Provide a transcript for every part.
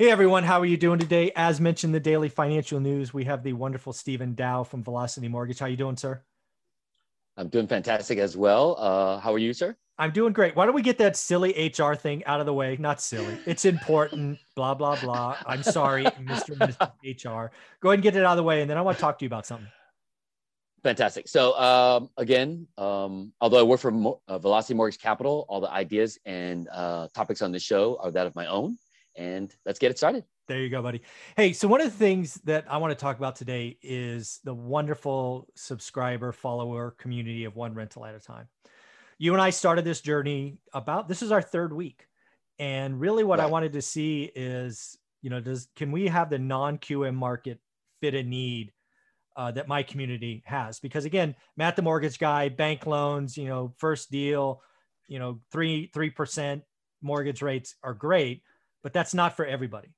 Hey everyone, how are you doing today? As mentioned, the daily financial news. We have the wonderful Stephen Dao from Velocity Mortgage. How you doing, sir? I'm doing fantastic as well. Uh, how are you, sir? I'm doing great. Why don't we get that silly HR thing out of the way? Not silly. It's important. blah blah blah. I'm sorry, Mr. Mr. HR. Go ahead and get it out of the way, and then I want to talk to you about something. Fantastic. So um, again, um, although I work for Mo- uh, Velocity Mortgage Capital, all the ideas and uh, topics on the show are that of my own and let's get it started. There you go, buddy. Hey, so one of the things that I want to talk about today is the wonderful subscriber follower community of one rental at a time. You and I started this journey about this is our third week. And really what right. I wanted to see is, you know, does can we have the non-QM market fit a need uh, that my community has? Because again, Matt the mortgage guy, bank loans, you know, first deal, you know, three three percent mortgage rates are great but that's not for everybody.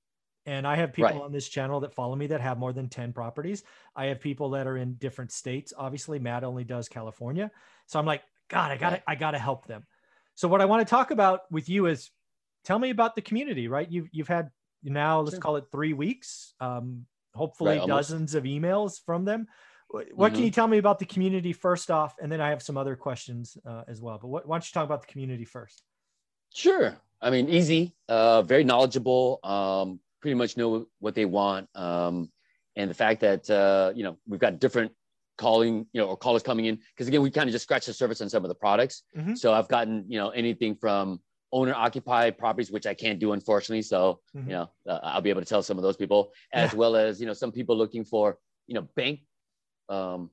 And I have people right. on this channel that follow me that have more than 10 properties. I have people that are in different states. Obviously, Matt only does California. So I'm like, God, I gotta, right. I gotta help them. So what I want to talk about with you is tell me about the community, right? You've you've had now let's sure. call it three weeks. Um, hopefully right, dozens of emails from them. What mm-hmm. can you tell me about the community first off? And then I have some other questions uh, as well. But what, why don't you talk about the community first? Sure. I mean, easy, uh, very knowledgeable, um, pretty much know what they want. Um, and the fact that, uh, you know, we've got different calling, you know, or callers coming in, because again, we kind of just scratch the surface on some of the products. Mm-hmm. So I've gotten, you know, anything from owner occupied properties, which I can't do, unfortunately. So, mm-hmm. you know, uh, I'll be able to tell some of those people, as yeah. well as, you know, some people looking for, you know, bank, um,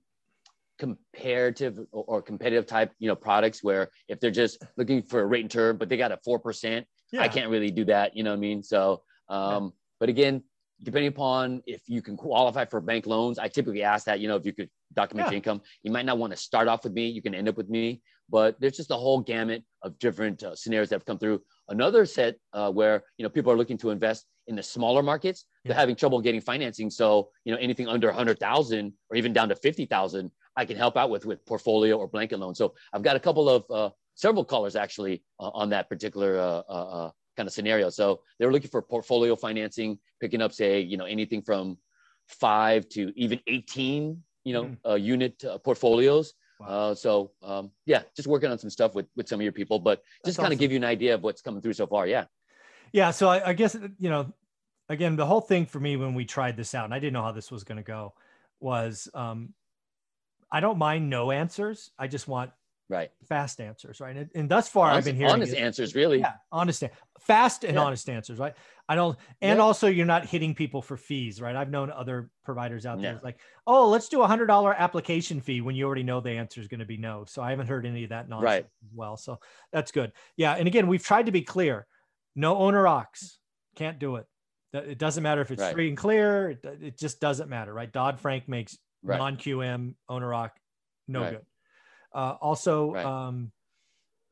comparative or competitive type, you know, products where if they're just looking for a rate and term, but they got a 4%, yeah. I can't really do that. You know what I mean? So, um, yeah. but again, depending upon if you can qualify for bank loans, I typically ask that, you know, if you could document yeah. your income, you might not want to start off with me. You can end up with me, but there's just a whole gamut of different uh, scenarios that have come through. Another set uh, where, you know, people are looking to invest in the smaller markets, they're having trouble getting financing. So, you know, anything under 100,000 or even down to 50,000, I can help out with with portfolio or blanket loan. So I've got a couple of uh, several callers actually uh, on that particular uh, uh, uh, kind of scenario. So they were looking for portfolio financing, picking up say you know anything from five to even 18 you know mm. unit portfolios. Wow. so um, yeah, just working on some stuff with with some of your people, but just kind of give you an idea of what's coming through so far. Yeah. Yeah. So I, I guess you know again the whole thing for me when we tried this out, and I didn't know how this was going to go, was um, I don't mind no answers. I just want right fast answers, right? And, and thus far, honest, I've been hearing honest it, answers, really. Yeah, honest, fast and yeah. honest answers, right? I don't, and yeah. also you're not hitting people for fees, right? I've known other providers out there like, oh, let's do a hundred dollar application fee when you already know the answer is going to be no. So I haven't heard any of that nonsense right. as well. So that's good. Yeah, and again, we've tried to be clear. No owner ox can't do it. It doesn't matter if it's right. free and clear. It, it just doesn't matter, right? Dodd Frank makes right. non-QM owner rock, no right. good. Uh, also, right. um,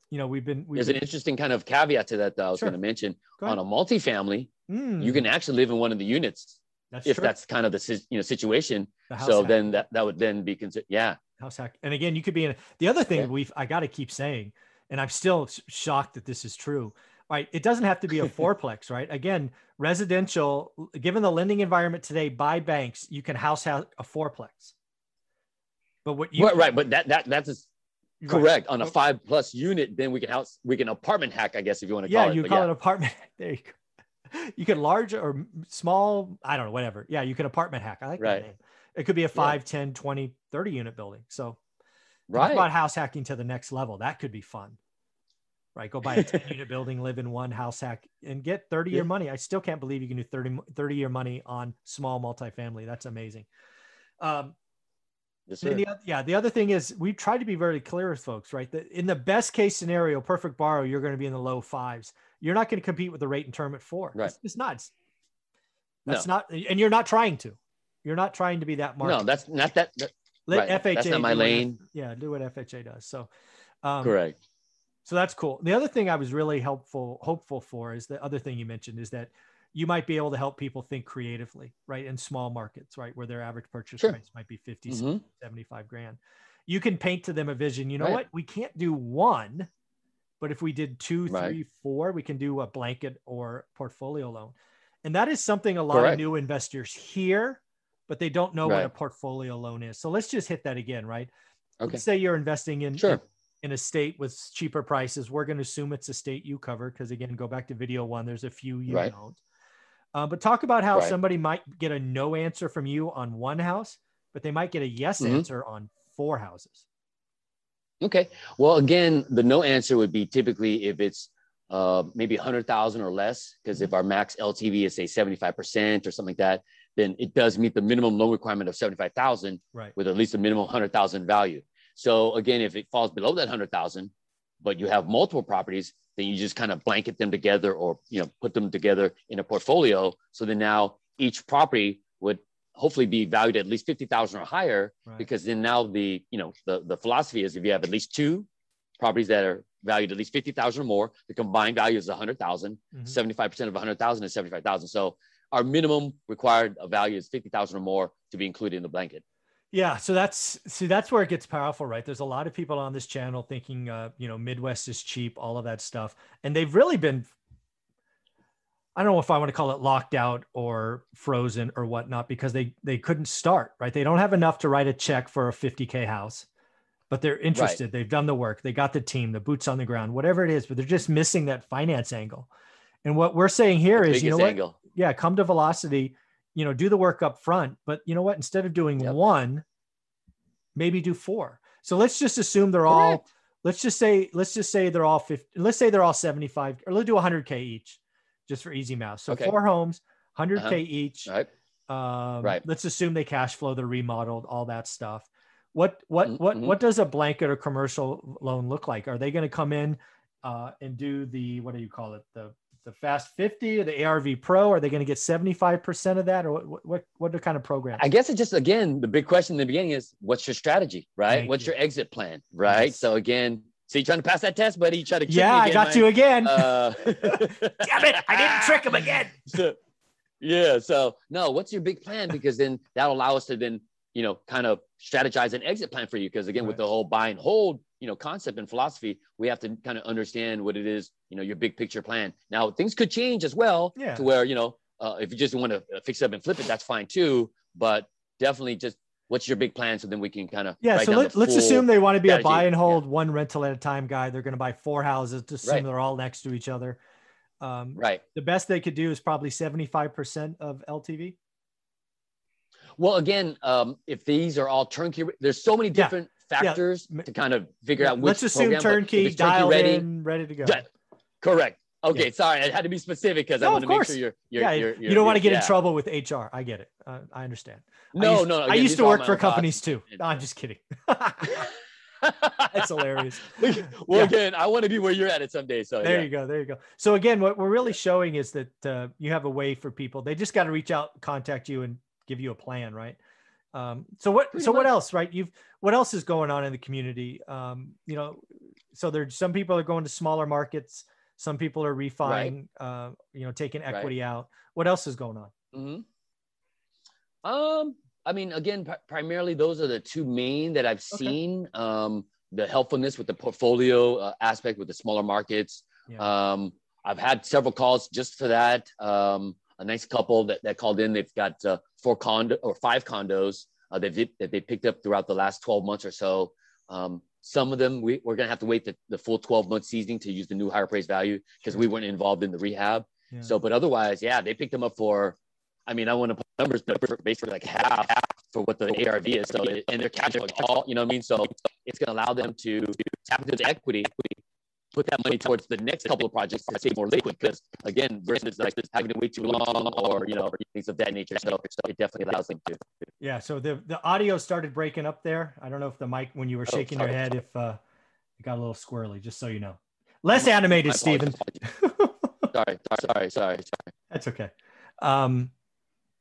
you know, we've been. We've There's been, an interesting kind of caveat to that that I was sure. going to mention. on a multifamily, mm. you can actually live in one of the units that's if true. that's kind of the you know situation. The so hack. then that that would then be considered. Yeah. House hack. And again, you could be in. A, the other thing yeah. we've I got to keep saying, and I'm still shocked that this is true right? It doesn't have to be a fourplex, right? Again, residential, given the lending environment today by banks, you can house a fourplex. But what you right, right, but that that that's correct. Right. On a five plus unit, then we can house we can apartment hack, I guess, if you want to yeah, call it. You call yeah. it apartment. There you go. You can large or small, I don't know, whatever. Yeah, you can apartment hack. I like right. that name. It could be a 5, yeah. 10, 20, 30 unit building. So right. about house hacking to the next level. That could be fun right? Go buy a 10 unit building, live in one house hack and get 30 year yeah. money. I still can't believe you can do 30, 30 year money on small multifamily. That's amazing. Um, yes, the, yeah. The other thing is we try to be very clear with folks, right? That in the best case scenario, perfect borrow, you're going to be in the low fives. You're not going to compete with the rate and term at four. Right. It's, it's not. It's, that's no. not, and you're not trying to. You're not trying to be that market. No, that's not that. that Let right. FHA. That's not my lane. What, yeah, do what FHA does. So, um, correct so that's cool. The other thing I was really helpful, hopeful for is the other thing you mentioned is that you might be able to help people think creatively, right? In small markets, right? Where their average purchase sure. price might be 50, mm-hmm. 75 grand. You can paint to them a vision. You know right. what? We can't do one, but if we did two, right. three, four, we can do a blanket or portfolio loan. And that is something a lot Correct. of new investors hear, but they don't know what a portfolio loan is. So let's just hit that again, right? Okay. Let's say you're investing in, Sure. in, in a state with cheaper prices. We're going to assume it's a state you cover because, again, go back to video one, there's a few you Right. don't. Uh, but talk about how Right. somebody might get a no answer from you on one house, but they might get a yes Mhm. answer on four houses. Okay. Well, again, the no answer would be typically if it's uh, maybe 100,000 or less, because if our max LTV is say 75% or something like that, then it does meet the minimum loan requirement of 75,000 Right. with at least a minimum 100,000 value. So again, if it falls below that 100,000, but you have multiple properties, then you just kind of blanket them together or, you know, put them together in a portfolio. So then now each property would hopefully be valued at least 50,000 or higher Right. because then now the you know the, the philosophy is if you have at least two properties that are valued at least 50,000 or more the combined value is 100,000 Mhm. 75% of 100,000 is 75,000 so our minimum required value is 50,000 or more to be included in the blanket Yeah, so that's see that's where it gets powerful, right? There's a lot of people on this channel thinking, uh, you know, Midwest is cheap, all of that stuff, and they've really been. I don't know if I want to call it locked out or frozen or whatnot because they they couldn't start, right? They don't have enough to write a check for a 50k house, but they're interested. They've done the work. They got the team, the boots on the ground, whatever it is, but they're just missing that finance angle. And what we're saying here The is, you know what? angle. yeah, come to velocity, you know, do the work up front. But you know what? Instead of doing Yep. one, maybe do four. So let's just assume they're all, let's just say, let's just say they're all 50, let's say they're all 75 or let's do 100K each just for easy math. So Okay. four homes, 100K Uh-huh. each. Right Um, Right. Let's assume they cash flow, they're remodeled, all that stuff. What what Mhm, what what does a blanket or commercial loan look like? Are they going to come in uh, and do the what do you call it the the Fast 50 or the ARV Pro? Are they going to get 75 percent of that, or what what what, kind of program? I guess it just again the big question in the beginning is what's your strategy, right? Thank what's you. your exit plan, right? Yes. So again, so you trying to pass that test, buddy? You try to trick yeah, me I got you again. Uh, Damn it! I didn't trick him again. so, yeah. So no, what's your big plan? Because then that'll allow us to then, you know, kind of strategize an exit plan for you. Because again, with the whole buy and hold, you know, concept and philosophy, we have to kind of understand what it is, you know, your big picture plan. Now things could change as well Yeah. to where, you know, uh, if you just want to fix it up and flip it, that's fine too. But definitely just what's your big plan so then we can kind of Yeah, so let, let's assume they want to be a buy and Yeah. hold one rental at a time guy. They're going to buy four houses. Just assume Right. they're all next to each other. Um, right. the best they could do is probably 75% of LTV. Well, again, um, if these are all turnkey, there's so many Yeah. different factors M- to kind of figure out which Let's assume program, turnkey, dialed ready, in, ready to go. Yeah, correct. Okay, sorry, I had to be specific because No, I want to make sure you're, you're, yeah, you're, you you're- don't want to get yeah. in trouble with HR. I get it. Uh, I understand. I No, used, no. I again, used to work for own thoughts. companies too. No, I'm just kidding. That's hilarious. well, Yeah. again, I want to be where you're at it someday. So There yeah. you go. There you go. So again, what we're really showing is that uh, you have a way for people. They just got to reach out, contact you, and give you a plan, right? Um, so what? Pretty so what else, right? You've what else is going on in the community? Um, you know, so there's some people are going to smaller markets. Some people are refining, uh, you know, taking Right. equity out. What else is going on? hmm Um, I mean, again, pri- primarily those are the two main that I've Okay. seen. Um, the helpfulness with the portfolio uh, aspect with the smaller markets. Yeah. Um, I've had several calls just for that. Um, a nice couple that, that called in. They've got uh, four condo or five condos uh, that, they, that they picked up throughout the last 12 months or so. Um, some of them we, we're going to have to wait the, the full 12 month seasoning to use the new higher price value because Sure. we weren't involved in the rehab. Yeah. So, but otherwise, yeah, they picked them up for, I mean, I want to put numbers, but basically like half for what the ARV is. So, it- and they're cash all, you know what I mean? So it's going to allow them to tap into the equity, put that money towards the next couple of projects to stay more liquid. Because again, versus like this having to wait too long or, you know, things of that nature. So it definitely allows them to. Yeah. So the the audio started breaking up there. I don't know if the mic when you were Oh, shaking your head if uh, it got a little squirrely. Just so you know, less animated, Stephen. Sorry, sorry, sorry, sorry. That's okay. Um,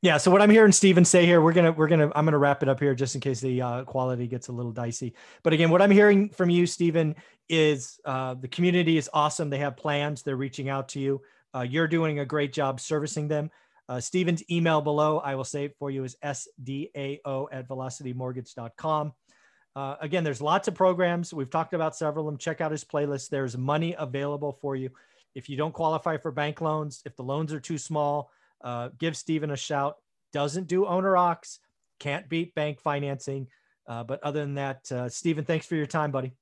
yeah. So what I'm hearing Steven say here, we're gonna we're gonna I'm gonna wrap it up here just in case the uh, quality gets a little dicey. But again, what I'm hearing from you, Steven, is uh, the community is awesome. They have plans. They're reaching out to you. Uh, you're doing a great job servicing them. Uh, Steven's email below, I will say it for you, is sdao at velocitymortgage.com. Uh, again, there's lots of programs. We've talked about several of them. Check out his playlist. There's money available for you if you don't qualify for bank loans, if the loans are too small, uh, give Stephen a shout. Doesn't do owner ox, can't beat bank financing. Uh, but other than that, uh, Stephen, thanks for your time, buddy.